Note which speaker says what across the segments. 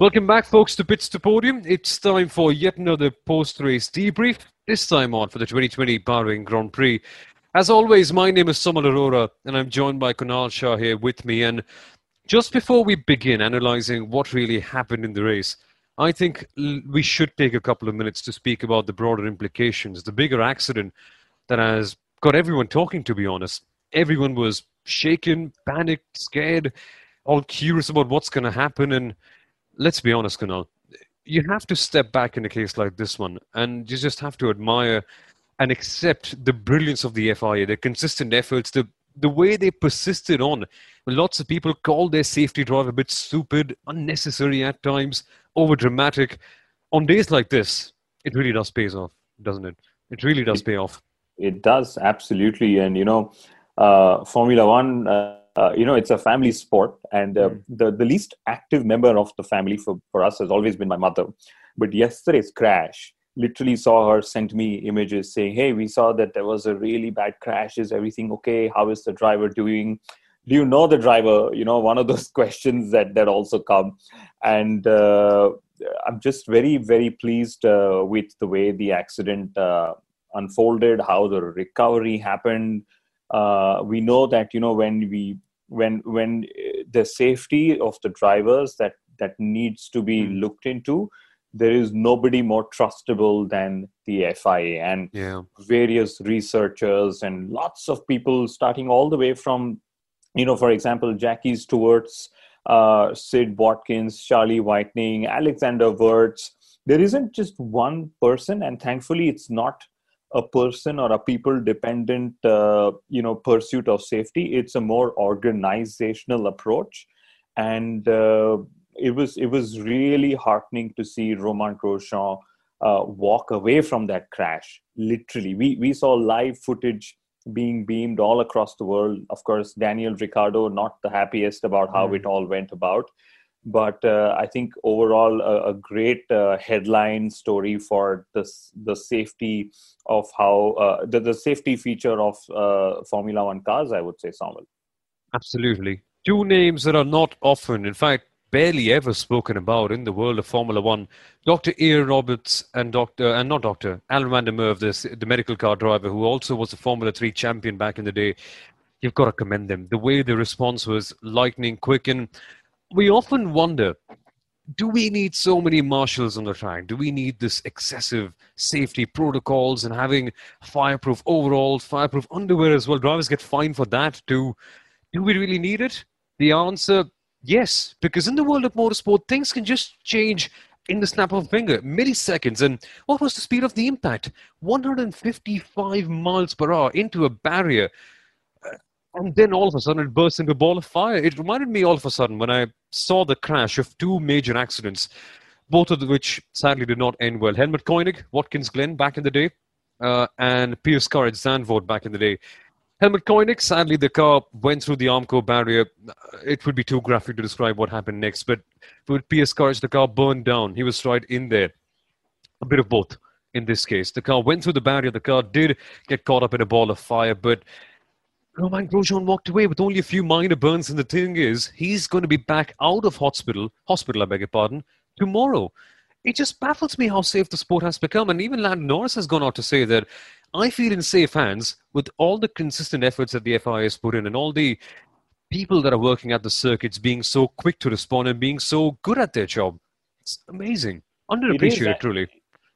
Speaker 1: Welcome back, folks, to Pits to Podium. It's time for yet another post race debrief, this time on for the 2020 Bahrain Grand Prix. As always, my name is Samal Arora, and I'm joined by Kunal Shah here with me. And just before we begin analysing what really happened in the race, I think we should take a couple of minutes to speak about the broader implications, the bigger accident that has got everyone talking, to be honest. Everyone was shaken, panicked, scared, all curious about what's going to happen. And let's be honest, Kunal, you have to step back in a case like this one, and you just have to admire and accept the brilliance of the FIA, their consistent efforts, the the way they persisted on. Lots of people call their safety drive a bit stupid, unnecessary at times, over dramatic. On days like this, it really does pay off, doesn't it? It really does pay off.
Speaker 2: It does absolutely, and you know, uh, Formula One. Uh, uh, you know, it's a family sport, and uh, the the least active member of the family for for us has always been my mother. But yesterday's crash, literally saw her send me images saying, "Hey, we saw that there was a really bad crash. Is everything okay? How is the driver doing? Do you know the driver? You know, one of those questions that that also come, and." Uh, I'm just very, very pleased uh, with the way the accident uh, unfolded, how the recovery happened. Uh, we know that you know when we when when uh, the safety of the drivers that that needs to be looked into. There is nobody more trustable than the FIA and
Speaker 1: Yeah.
Speaker 2: various researchers and lots of people starting all the way from you know for example jackie stewart's uh, sid watkins charlie whiting alexander wurz there isn't just one person and thankfully it's not a person or a people dependent uh, you know pursuit of safety. It's a more organizational approach. And uh, it was it was really heartening to see romain grosjean uh, walk away from that crash literally. We we saw live footage being beamed all across the world. Of course daniel ricciardo not the happiest about how it all went about but uh, i think overall a, a great uh, headline story for the the safety of how uh, the, the safety feature of uh, formula 1 cars i would say Samuel.
Speaker 1: Absolutely. Two names that are not often, in fact, barely ever spoken about in the world of Formula One. Dr. Ian Roberts and Dr. and not Dr. Alan van der Merwe, the, the medical car driver who also was a Formula 3 champion back in the day. You've got to commend them. The way the response was lightning quick. And we often wonder do we need so many marshals on the track? Do we need this excessive safety protocols and having fireproof overalls, fireproof underwear as well? Drivers get fined for that too. Do we really need it? The answer, yes, because in the world of motorsport, things can just change in the snap of a finger, milliseconds. And what was the speed of the impact? 155 miles per hour into a barrier. Uh, And then all of a sudden it burst into a ball of fire. It reminded me all of a sudden when I saw the crash of two major accidents, both of which sadly did not end well. Helmuth Koinigg, Watkins Glen back in the day, uh, and Piers Carr at Zandvoort back in the day. Helmuth Koinigg, sadly, the car went through the Armco barrier. It would be too graphic to describe what happened next, but with Piers Courage, the car burned down. He was right in there. A bit of both in this case. The car went through the barrier. The car did get caught up in a ball of fire, but Romain Grosjean walked away with only a few minor burns. And the thing is, he's going to be back out of hospital, hospital, I beg your pardon, tomorrow. It just baffles me how safe the sport has become. And even Lando Norris has gone out to say that I feel in safe hands with all the consistent efforts that the FIA has put in and all the people that are working at the circuits being so quick to respond and being so good at their job. It's amazing. Underappreciated,
Speaker 2: It is,
Speaker 1: truly.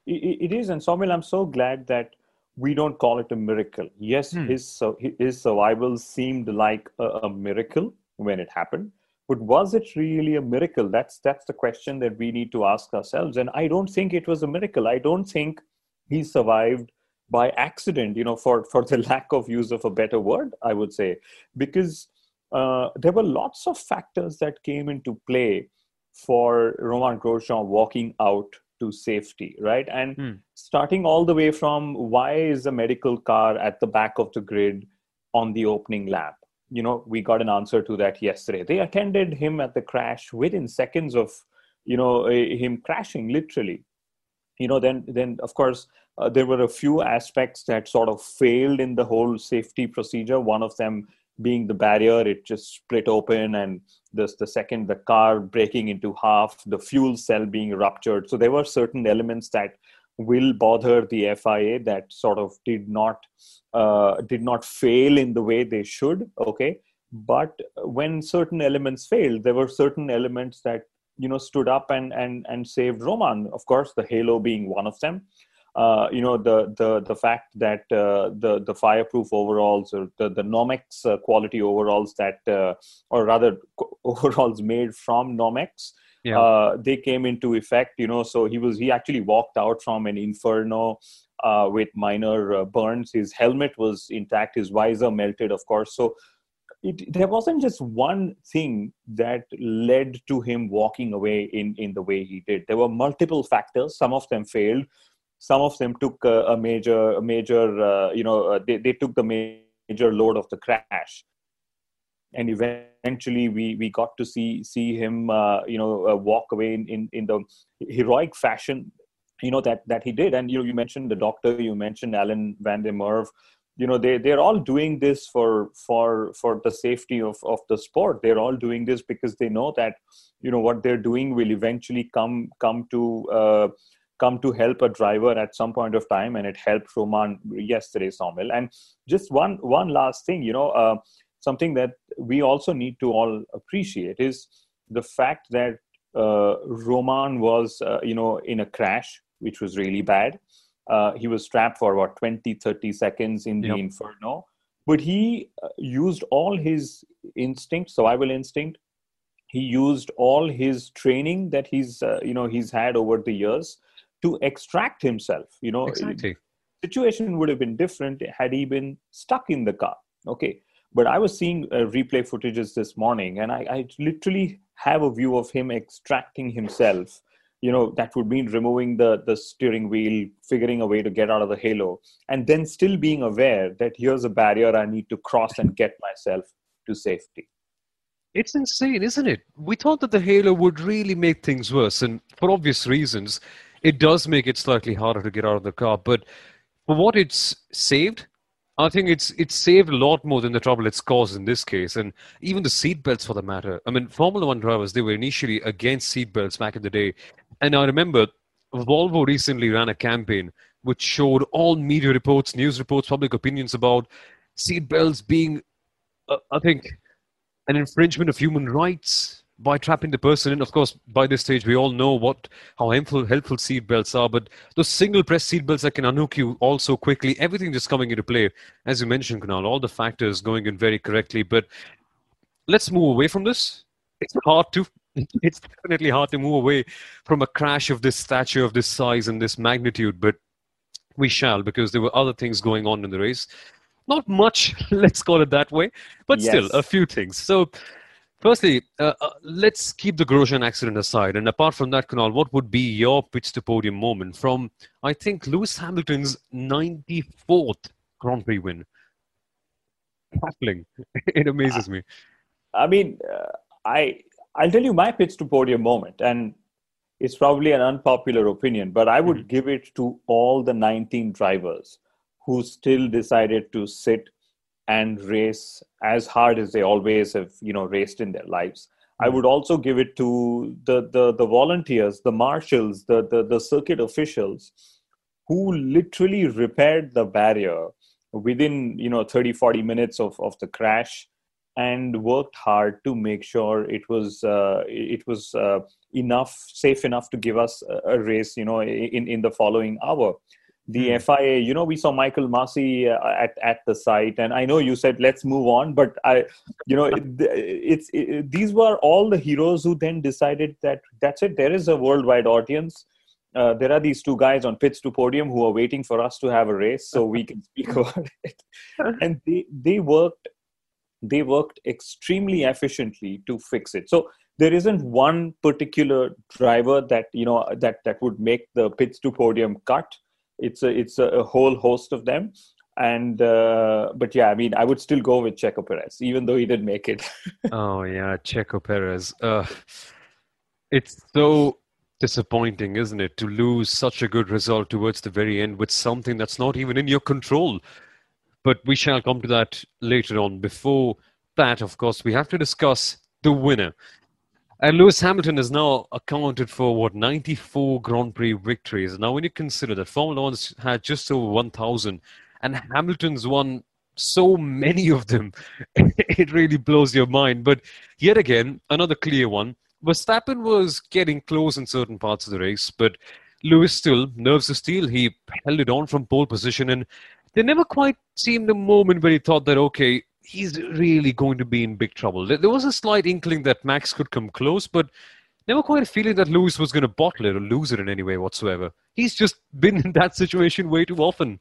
Speaker 2: It, it is, and Samuel, I'm so glad that we don't call it a miracle. Yes,
Speaker 1: Hmm.
Speaker 2: his his survival seemed like a, a miracle when it happened, but was it really a miracle? That's that's the question that we need to ask ourselves. And I don't think it was a miracle. I don't think he survived by accident. You know, for for the lack of use of a better word, I would say, because uh, there were lots of factors that came into play for Romain Grosjean walking out to safety, right? And
Speaker 1: Hmm.
Speaker 2: starting all the way from why is a medical car at the back of the grid on the opening lap? You know, we got an answer to that yesterday. They attended him at the crash within seconds of, you know, eh, him crashing literally. You know, then then of course uh, there were a few aspects that sort of failed in the whole safety procedure. One of them being the barrier, it just split open, and this the second the car breaking into half, the fuel cell being ruptured. So there were certain elements that will bother the FIA that sort of did not uh, did not fail in the way they should. Okay, but when certain elements failed, there were certain elements that you know stood up and and and saved Romain. Of course, the halo being one of them. Uh, you know the the the fact that uh, the the fireproof overalls or the the Nomex uh, quality overalls that uh, or rather overalls made from Nomex
Speaker 1: Yeah.
Speaker 2: uh, they came into effect you know so he was he actually walked out from an inferno uh, with minor uh, burns. His helmet was intact. His visor melted of course. So it, there wasn't just one thing that led to him walking away in in the way he did. There were multiple factors. Some of them failed some of them took a, a major a major uh, you know uh, they, they took the major load of the crash. And eventually we we got to see see him uh, you know uh, walk away in, in in the heroic fashion you know that that he did. And you know you mentioned the doctor you mentioned alan van der merwe you know they they're all doing this for for for the safety of of the sport. They're all doing this because they know that you know what they're doing will eventually come come to uh, come to help a driver at some point of time and it helped romain yesterday Somil. and just one one last thing you know uh, something that we also need to all appreciate is the fact that uh, Romain was, uh, you know, in a crash, which was really bad. Uh, he was trapped for about 20, 30 seconds in the
Speaker 1: Yep.
Speaker 2: inferno, but he uh, used all his instinct, survival instinct. He used all his training that he's, uh, you know, he's had over the years to extract himself. You know,
Speaker 1: Exactly.
Speaker 2: situation would have been different had he been stuck in the car. Okay. But I was seeing uh, replay footages this morning, and I, I literally have a view of him extracting himself. You know, that would mean removing the, the steering wheel, figuring a way to get out of the halo, and then still being aware that here's a barrier I need to cross and get myself to safety.
Speaker 1: It's insane, isn't it? We thought that the Halo would really make things worse, and for obvious reasons, it does make it slightly harder to get out of the car. But for what it's saved, I think it's it's saved a lot more than the trouble it's caused in this case, and even the seatbelts for the matter. I mean, Formula One drivers they were initially against seatbelts back in the day, and I remember Volvo recently ran a campaign which showed all media reports, news reports, public opinions about seatbelts being, uh, I think, an infringement of human rights by trapping the person in. Of course, by this stage, we all know what how helpful helpful seatbelts are, but those single press seat belts that can unhook you all so quickly, everything just coming into play. As you mentioned, Kunal, all the factors going in very correctly. But let's move away from this. It's hard to. It's definitely hard to move away from a crash of this stature, of this size, and this magnitude. But we shall, because there were other things going on in the race. Not much, let's call it that way, but still a few things. So, firstly, uh, uh, let's keep the Grosjean accident aside. And apart from that, Kunal, what would be your pitch to podium moment from, I think, Lewis Hamilton's 94th Grand Prix win? Baffling. it amazes me.
Speaker 2: I mean, uh, I I'll tell you my pitch to podium moment, and it's probably an unpopular opinion, but I would give it to all the 19 drivers who still decided to sit and race as hard as they always have, you know, raced in their lives. I would also give it to the the, the volunteers, the marshals, the, the the circuit officials who literally repaired the barrier within you know 30 40 minutes of, of the crash and worked hard to make sure it was uh, it was uh, enough safe enough to give us a, a race you know in in the following hour the
Speaker 1: Hmm.
Speaker 2: FIA, you know, we saw Michael Masi uh, at at the site, and I know you said let's move on, but I, you know, it, it's it, these were all the heroes who then decided that that's it. There is a worldwide audience. Uh, there are these two guys on pits to podium who are waiting for us to have a race so we can speak about it, and they they worked they worked extremely efficiently to fix it. So there isn't one particular driver that you know that that would make the pits to podium cut it's a it's a, whole host of them and uh, but yeah i mean i would still go with checo perez even though he didn't make it
Speaker 1: oh yeah, Checo Perez. Uh, it's so disappointing, isn't it, to lose such a good result towards the very end with something that's not even in your control. But we shall come to that later on. Before that, of course, we have to discuss the winner. And Lewis Hamilton has now accounted for what 94 Grand Prix victories. Now, when you consider that Formula One's had just over 1,000, and Hamilton's won so many of them, it really blows your mind. But yet again, another clear one. Verstappen was getting close in certain parts of the race, but Lewis still, nerves of steel, he held it on from pole position, and there never quite seemed a moment where he thought that, okay, he's really going to be in big trouble. There was a slight inkling that Max could come close, but never quite a feeling that Lewis was going to bottle it or lose it in any way whatsoever. He's just been in that situation way too often.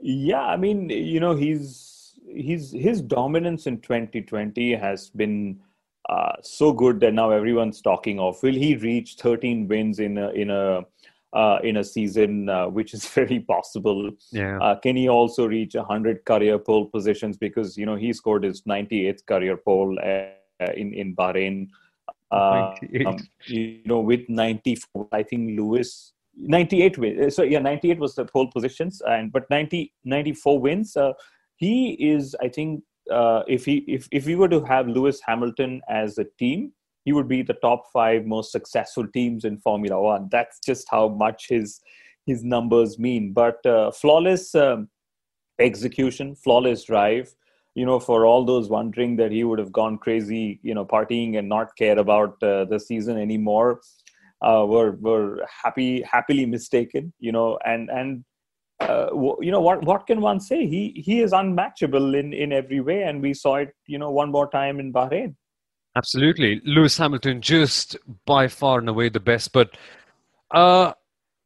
Speaker 2: yeah i mean you know he's he's his dominance in 2020 has been uh, so good that now everyone's talking of will he reach 13 wins in a in a uh, in a season uh, which is very possible
Speaker 1: Yeah.
Speaker 2: Uh, can he also reach 100 career pole positions? Because you know he scored his 98th career pole uh, in in Bahrain. Uh, um, you know, with 94, I think Lewis 98 wins. So yeah, 98 was the pole positions, and but 90 94 wins. Uh, he is, I think, uh, if he if if we were to have Lewis Hamilton as a team, he would be the top five most successful teams in Formula One. That's just how much his his numbers mean. But uh, flawless um, execution, flawless drive. You know, for all those wondering that he would have gone crazy, you know, partying and not care about uh, the season anymore, uh, were were happy, happily mistaken. You know, and and uh, you know what what can one say? He he is unmatchable in in every way, and we saw it. You know, one more time in Bahrain.
Speaker 1: Absolutely. Lewis Hamilton just by far and away the best. But uh,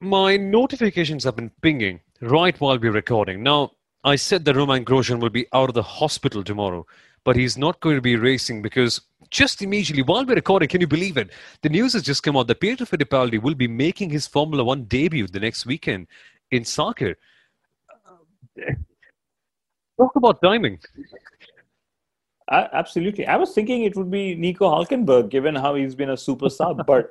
Speaker 1: my notifications have been pinging right while we're recording. Now, I said that Romain Grosjean will be out of the hospital tomorrow, but he's not going to be racing because just immediately while we're recording, can you believe it? The news has just come out that Pietro Fittipaldi will be making his Formula One debut the next weekend in Sakhir. Talk about timing.
Speaker 2: Absolutely. I was thinking it would be Nico Hulkenberg, given how he's been a super sub. but,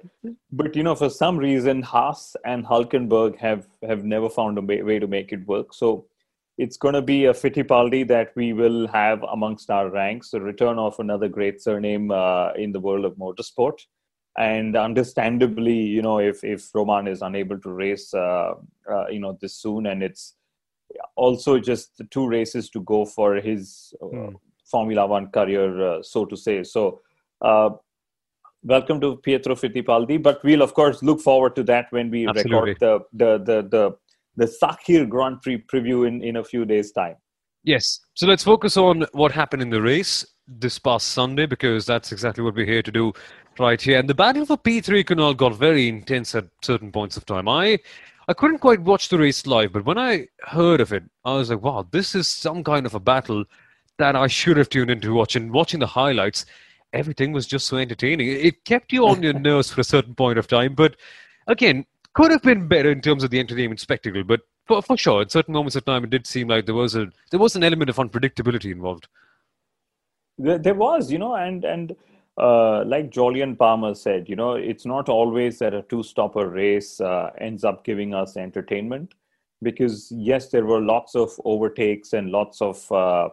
Speaker 2: but you know, for some reason, Haas and Hulkenberg have have never found a way, way to make it work. So it's going to be a Fittipaldi that we will have amongst our ranks. The return of another great surname uh, in the world of motorsport. And understandably, you know, if if Romain is unable to race, uh, uh, you know, this soon, and it's also just the two races to go for his uh,
Speaker 1: Hmm.
Speaker 2: Formula One career, uh, so to say. So, uh, welcome to Pietro Fittipaldi. But we'll of course look forward to that when we
Speaker 1: Absolutely.
Speaker 2: record the the the the the Sakhir Grand Prix preview in in a few days' time.
Speaker 1: Yes. So let's focus on what happened in the race this past Sunday because that's exactly what we're here to do right here. And the battle for P3 Kunal got very intense at certain points of time. I I couldn't quite watch the race live, but when I heard of it, I was like, wow, this is some kind of a battle that I should have tuned in to watch. And watching the highlights, everything was just so entertaining. It it kept you on your nerves for a certain point of time, but again, could have been better in terms of the entertainment spectacle. But for, for sure, at certain moments of time, it did seem like there was a there was an element of unpredictability involved.
Speaker 2: There, there was, you know, and and uh, like Jolyon Palmer said, you know, it's not always that a two-stopper race uh, ends up giving us entertainment, because yes, there were lots of overtakes and lots of uh,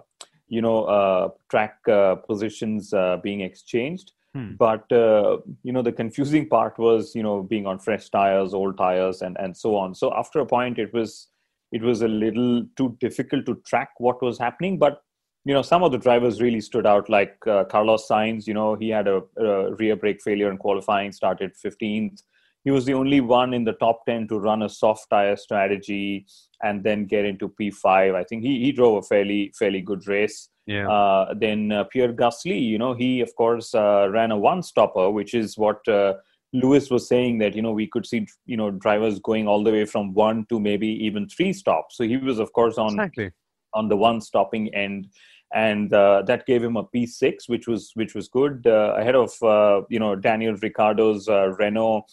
Speaker 2: you know uh, track uh, positions uh, being exchanged.
Speaker 1: Hmm.
Speaker 2: But uh, you know, the confusing part was you know being on fresh tires, old tires, and and so on. So after a point, it was it was a little too difficult to track what was happening, but you know some of the drivers really stood out like uh, carlos sainz you know he had a, a rear brake failure in qualifying started 15th he was the only one in the top 10 to run a soft tire strategy and then get into P5. I think he, he drove a fairly fairly good race.
Speaker 1: Yeah.
Speaker 2: Uh, then uh, Pierre Gasly, you know, he of course uh, ran a one stopper, which is what uh, Lewis was saying that you know we could see you know drivers going all the way from one to maybe even three stops. So he was of course on
Speaker 1: Exactly.
Speaker 2: on the one stopping end and uh, that gave him a p6 which was which was good uh, ahead of uh, you know daniel ricciardo's uh, renault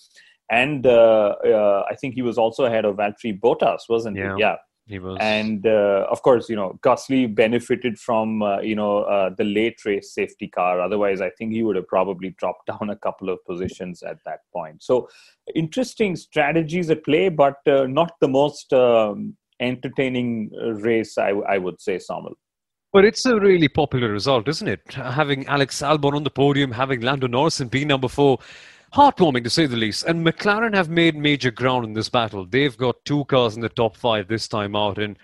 Speaker 2: and uh, uh, i think he was also ahead of valtteri bottas wasn't
Speaker 1: Yeah.
Speaker 2: he yeah
Speaker 1: He was.
Speaker 2: and uh, of course you know Gasly benefited from uh, you know uh, the late race safety car otherwise i think he would have probably dropped down a couple of positions at that point so interesting strategies at play but uh, not the most um, entertaining race I, I would say Samuel.
Speaker 1: But it's a really popular result, isn't it? Having Alex Albon on the podium, having Lando Norris in P number four, heartwarming to say the least. And McLaren have made major ground in this battle. They've got two cars in the top five this time out, and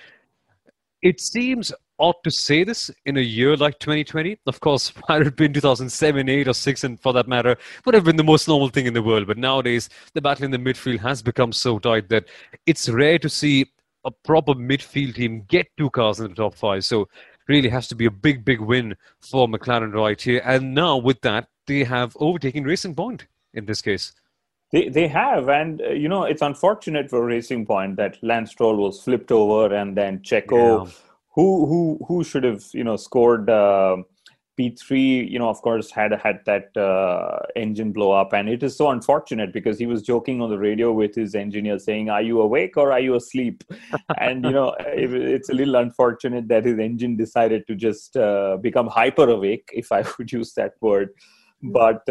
Speaker 1: it seems odd to say this in a year like 2020. Of course, had it been 2007, 8, or 6, and for that matter, would have been the most normal thing in the world. But nowadays, the battle in the midfield has become so tight that it's rare to see a proper midfield team get two cars in the top five. So really has to be a big, big win for McLaren right here. And now with that, they have overtaken Racing Point in this case.
Speaker 2: They, they have, and uh, you know it's unfortunate for Racing Point that Lance Stroll was flipped over, and then Checo,
Speaker 1: Yeah.
Speaker 2: who who who should have you know scored uh, P three, you know of course had had that uh, engine blow up, and it is so unfortunate because he was joking on the radio with his engineer saying, "Are you awake or are you asleep?" and you know it, it's a little unfortunate that his engine decided to just uh, become hyper awake, if I would use that word, but.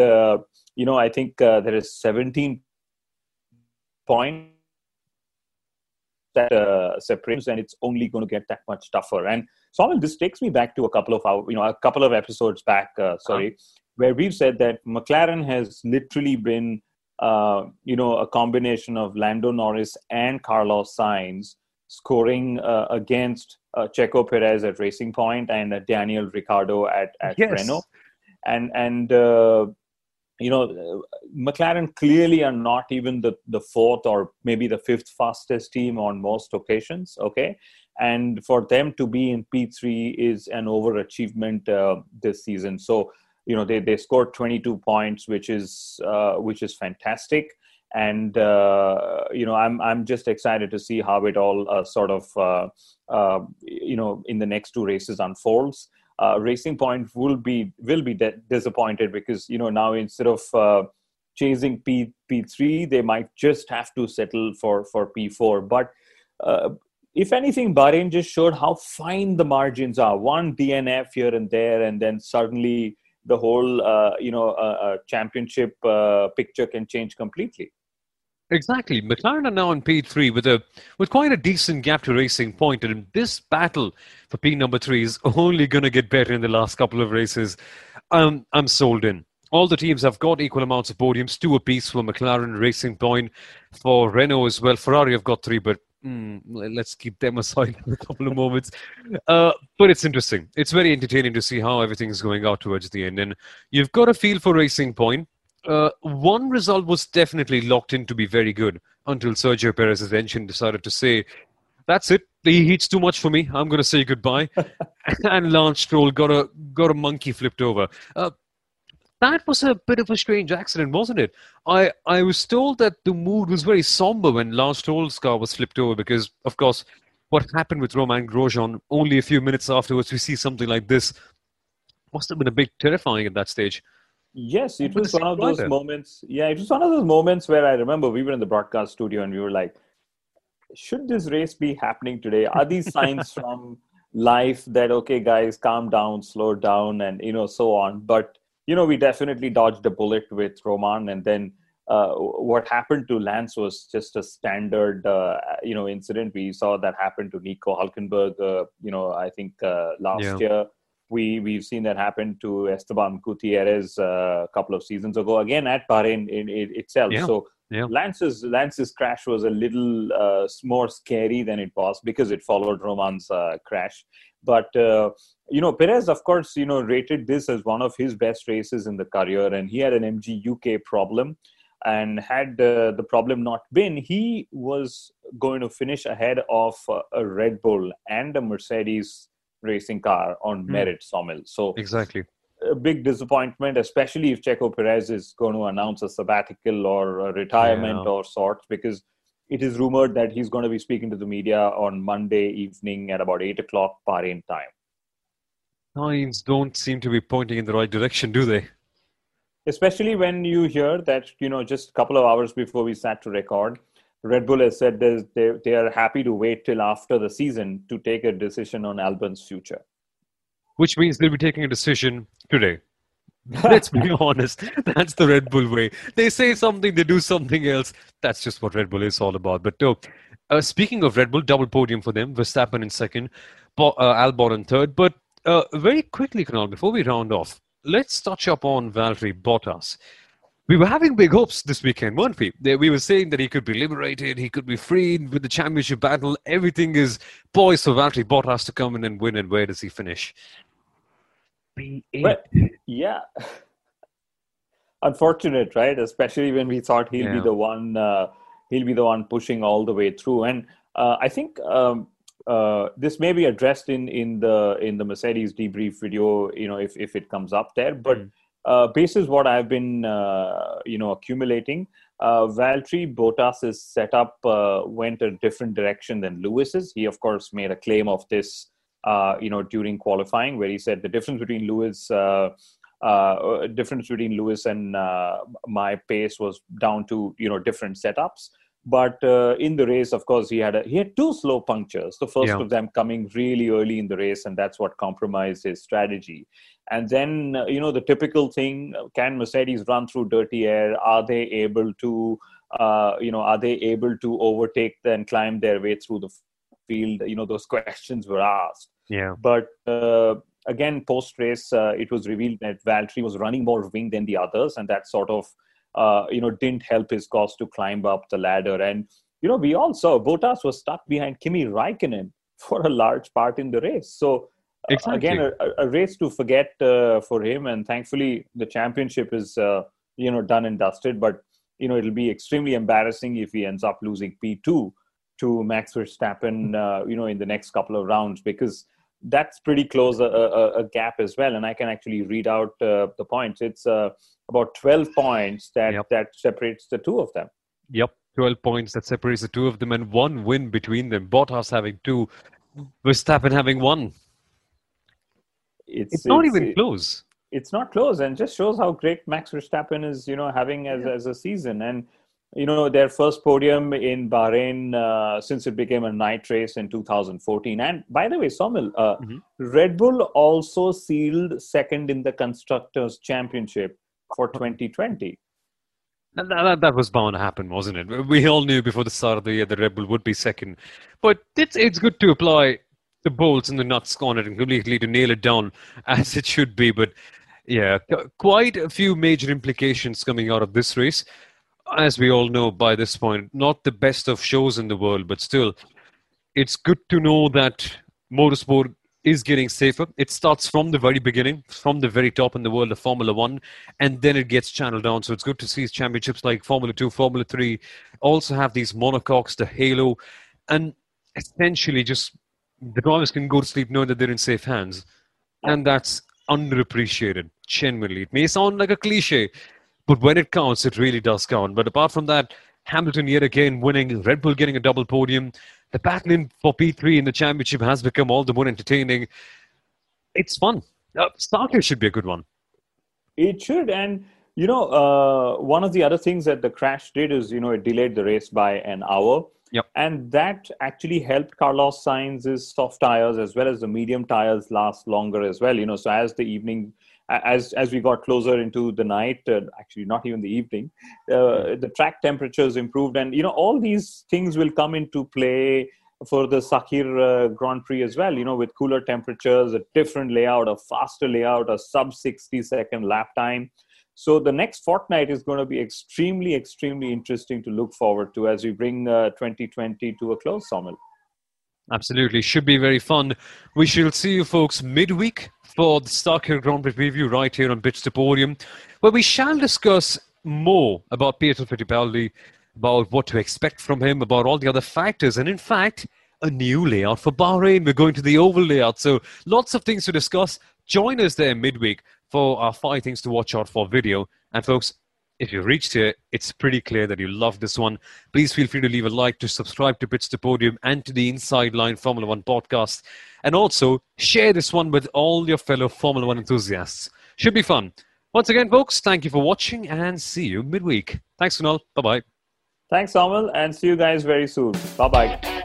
Speaker 2: You know, I think uh, there is 17 points that uh, separates, and it's only going to get that much tougher. And Samuel, this takes me back to a couple of our, you know, a couple of episodes back. Uh, sorry, where we've said that McLaren has literally been, uh, you know, a combination of Lando Norris and Carlos Sainz scoring uh, against uh, Checo Perez at Racing Point and uh, Daniel Ricciardo at at
Speaker 1: Yes.
Speaker 2: Renault, and and uh, you know, McLaren clearly are not even the, the fourth or maybe the fifth fastest team on most occasions. Okay. And for them to be in P3 is an overachievement uh, this season. So, you know, they, they scored 22 points, which is, uh, which is fantastic. And, uh, you know, I'm, I'm just excited to see how it all uh, sort of, uh, uh, you know, in the next two races unfolds uh, Racing Point will be will be de- disappointed because you know now instead of uh, chasing P P three, they might just have to settle for for P four. But uh, if anything, Bahrain just showed how fine the margins are. One DNF here and there, and then suddenly the whole uh, you know uh, uh, championship picture can change completely.
Speaker 1: Exactly. McLaren are now in P3 with a with quite a decent gap to Racing Point, and this battle for P number three is only going to get better in the last couple of races. Um, I'm sold in. All the teams have got equal amounts of podiums, two apiece for McLaren, Racing Point, for Renault as well. Ferrari have got three, but mm, let's keep them aside for a couple of moments. Uh, but it's interesting. It's very entertaining to see how everything's going out towards the end, and you've got a feel for Racing Point. Uh, one result was definitely locked in to be very good until Sergio Perez's engine decided to say, "That's it. He heats too much for me. I'm going to say goodbye." and Lance Stroll got a got a monkey flipped over. Uh, that was a bit of a strange accident, wasn't it? I I was told that the mood was very somber when Lance Stroll's car was flipped over because, of course, what happened with Romain Grosjean only a few minutes afterwards, we see something like this. Must have been a bit terrifying at that stage.
Speaker 2: Yes, it was one of those moments. Yeah, it was one of those moments where I remember we were in the broadcast studio and we were like, should this race be happening today? Are these signs from life that, okay, guys, calm down, slow down, and, you know, so on? But, you know, we definitely dodged a bullet with Romain. And then uh, what happened to Lance was just a standard, uh, you know, incident. We saw that happen to Nico Hulkenberg, uh, you know, I think uh, last
Speaker 1: Yeah.
Speaker 2: year we we've seen that happen to Esteban Gutierrez uh, a couple of seasons ago, again at Bahrain in, in itself.
Speaker 1: Yeah,
Speaker 2: So
Speaker 1: yeah.
Speaker 2: Lance's Lance's crash was a little uh, more scary than it was because it followed Romain's uh, crash. But uh, you know, Perez, of course, you know, rated this as one of his best races in the career, and he had an MGU-K problem. And had uh, the problem not been, he was going to finish ahead of uh, a Red Bull and a Mercedes racing car on
Speaker 1: Hmm.
Speaker 2: merit, Somil. So
Speaker 1: Exactly.
Speaker 2: a big disappointment, especially if Checo Perez is going to announce a sabbatical or a retirement
Speaker 1: Yeah.
Speaker 2: or sorts, because it is rumored that he's going to be speaking to the media on Monday evening at about 8 o'clock Bahrain time.
Speaker 1: Signs don't seem to be pointing in the right direction, do they?
Speaker 2: Especially when you hear that, you know, just a couple of hours before we sat to record, Red Bull has said they, they are happy to wait till after the season to take a decision on Albon's future.
Speaker 1: Which means they'll be taking a decision today. Let's be honest. That's the Red Bull way. They say something, they do something else. That's just what Red Bull is all about. But no, uh, speaking of Red Bull, double podium for them. Verstappen in second, Bo- uh, Albon in third. But uh, very quickly, Kunal, before we round off, let's touch up on Valtteri Bottas. We were having big hopes this weekend, weren't we? We were saying that he could be liberated, he could be freed with the championship battle. Everything is poised for Valtteri Bottas to come in and win. And where does he finish? P8.
Speaker 2: Well, yeah. Unfortunate, right? Especially when we thought he'll be the one, uh, he'll be the one pushing all the way through. And uh, I think um, uh, this may be addressed in in the in the Mercedes debrief video. You know, if if it comes up there, but. Uh, basis what I've been, uh, you know, accumulating, uh, Valtteri Bottas's setup uh, went a different direction than Lewis's. He, of course, made a claim of this uh, you know, during qualifying, where he said the difference between Lewis, uh, uh, difference between Lewis and my pace was down to you know different setups. But uh, in the race, of course, he had a, he had two slow punctures. The first
Speaker 1: Yeah.
Speaker 2: of them coming really early in the race, and that's what compromised his strategy. And then uh, you know the typical thing: can Mercedes run through dirty air? Are they able to uh, you know are they able to overtake and climb their way through the field? You know those questions were asked.
Speaker 1: Yeah.
Speaker 2: But uh, again, post race, uh, it was revealed that Valtteri was running more wing than the others, and that sort of uh, you know didn't help his cause to climb up the ladder. And you know we all saw Bottas was stuck behind Kimi Raikkonen for a large part in the race. So. uh,
Speaker 1: Exactly.
Speaker 2: again, a, a race to forget uh, for him, and thankfully the championship is uh, you know done and dusted. But you know it'll be extremely embarrassing if he ends up losing P two to Max Verstappen, uh, you know, in the next couple of rounds because that's pretty close a, a, a gap as well. And I can actually read out uh, the points. It's uh, about 12 points that,
Speaker 1: Yep.
Speaker 2: that separates the two of them.
Speaker 1: Yep, 12 points that separates the two of them and one win between them. Bottas having two, Verstappen having one. It's, not even
Speaker 2: it-
Speaker 1: close.
Speaker 2: it's not close and just shows how great Max Verstappen is, you know, having as, as a season. And, you know, their first podium in Bahrain uh, since it became a night race in 2014. And by the way, Somil, uh,
Speaker 1: Mhm.
Speaker 2: Red Bull also sealed second in the Constructors' Championship for 2020.
Speaker 1: That, that, that was bound to happen, wasn't it? We all knew before the start of the year that Red Bull would be second. But it's, it's good to apply the bolts and the nuts on it and completely to nail it down as it should be. But yeah, quite a few major implications coming out of this race. As we all know by this point, not the best of shows in the world, but still, it's good to know that motorsport is getting safer. It starts from the very beginning, from the very top in the world of Formula One, and then it gets channeled down. So it's good to see championships like Formula Two, Formula Three also have these monocoques, the halo, and essentially just the drivers can go to sleep knowing that they're in safe hands. And that's underappreciated, genuinely. It may sound like a cliche, but when it counts, it really does count. But apart from that, Hamilton yet again winning, Red Bull getting a double podium. The battling for P3 in the championship has become all the more entertaining. It's fun. Uh, Sakhir should be a good one.
Speaker 2: It should. And, you know, uh, one of the other things that the crash did is, you know, it delayed the race by an hour.
Speaker 1: Yep.
Speaker 2: And that actually helped Carlos Sainz's soft tires as well as the medium tires last longer as well. You know, so as the evening, as as we got closer into the night, uh, actually not even the evening, uh, the track temperatures improved, and you know all these things will come into play for the Sakhir uh, Grand Prix as well. You know, with cooler temperatures, a different layout, a faster layout, a sub sixty second lap time. So the next fortnight is going to be extremely, extremely interesting to look forward to as we bring uh, 2020 to a close, Somil.
Speaker 1: Absolutely. Should be very fun. We shall see you folks midweek for the Sakhir Grand Prix preview right here on Pits to Podium, where we shall discuss more about Pietro Fittipaldi, about what to expect from him, about all the other factors, and in fact, a new layout for Bahrain. We're going to the oval layout. So lots of things to discuss. Join us there midweek for our five things to watch out for video. And folks, if you reached here, it's pretty clear that you love this one. Please feel free to leave a like, to subscribe to Pitch the Podium and to the Inside Line Formula One podcast. And also share this one with all your fellow Formula One enthusiasts. Should be fun. Once again, folks, thank you for watching and see you midweek. Thanks, Kunal. Bye bye.
Speaker 2: Thanks, Amal, and see you guys very soon. Bye bye.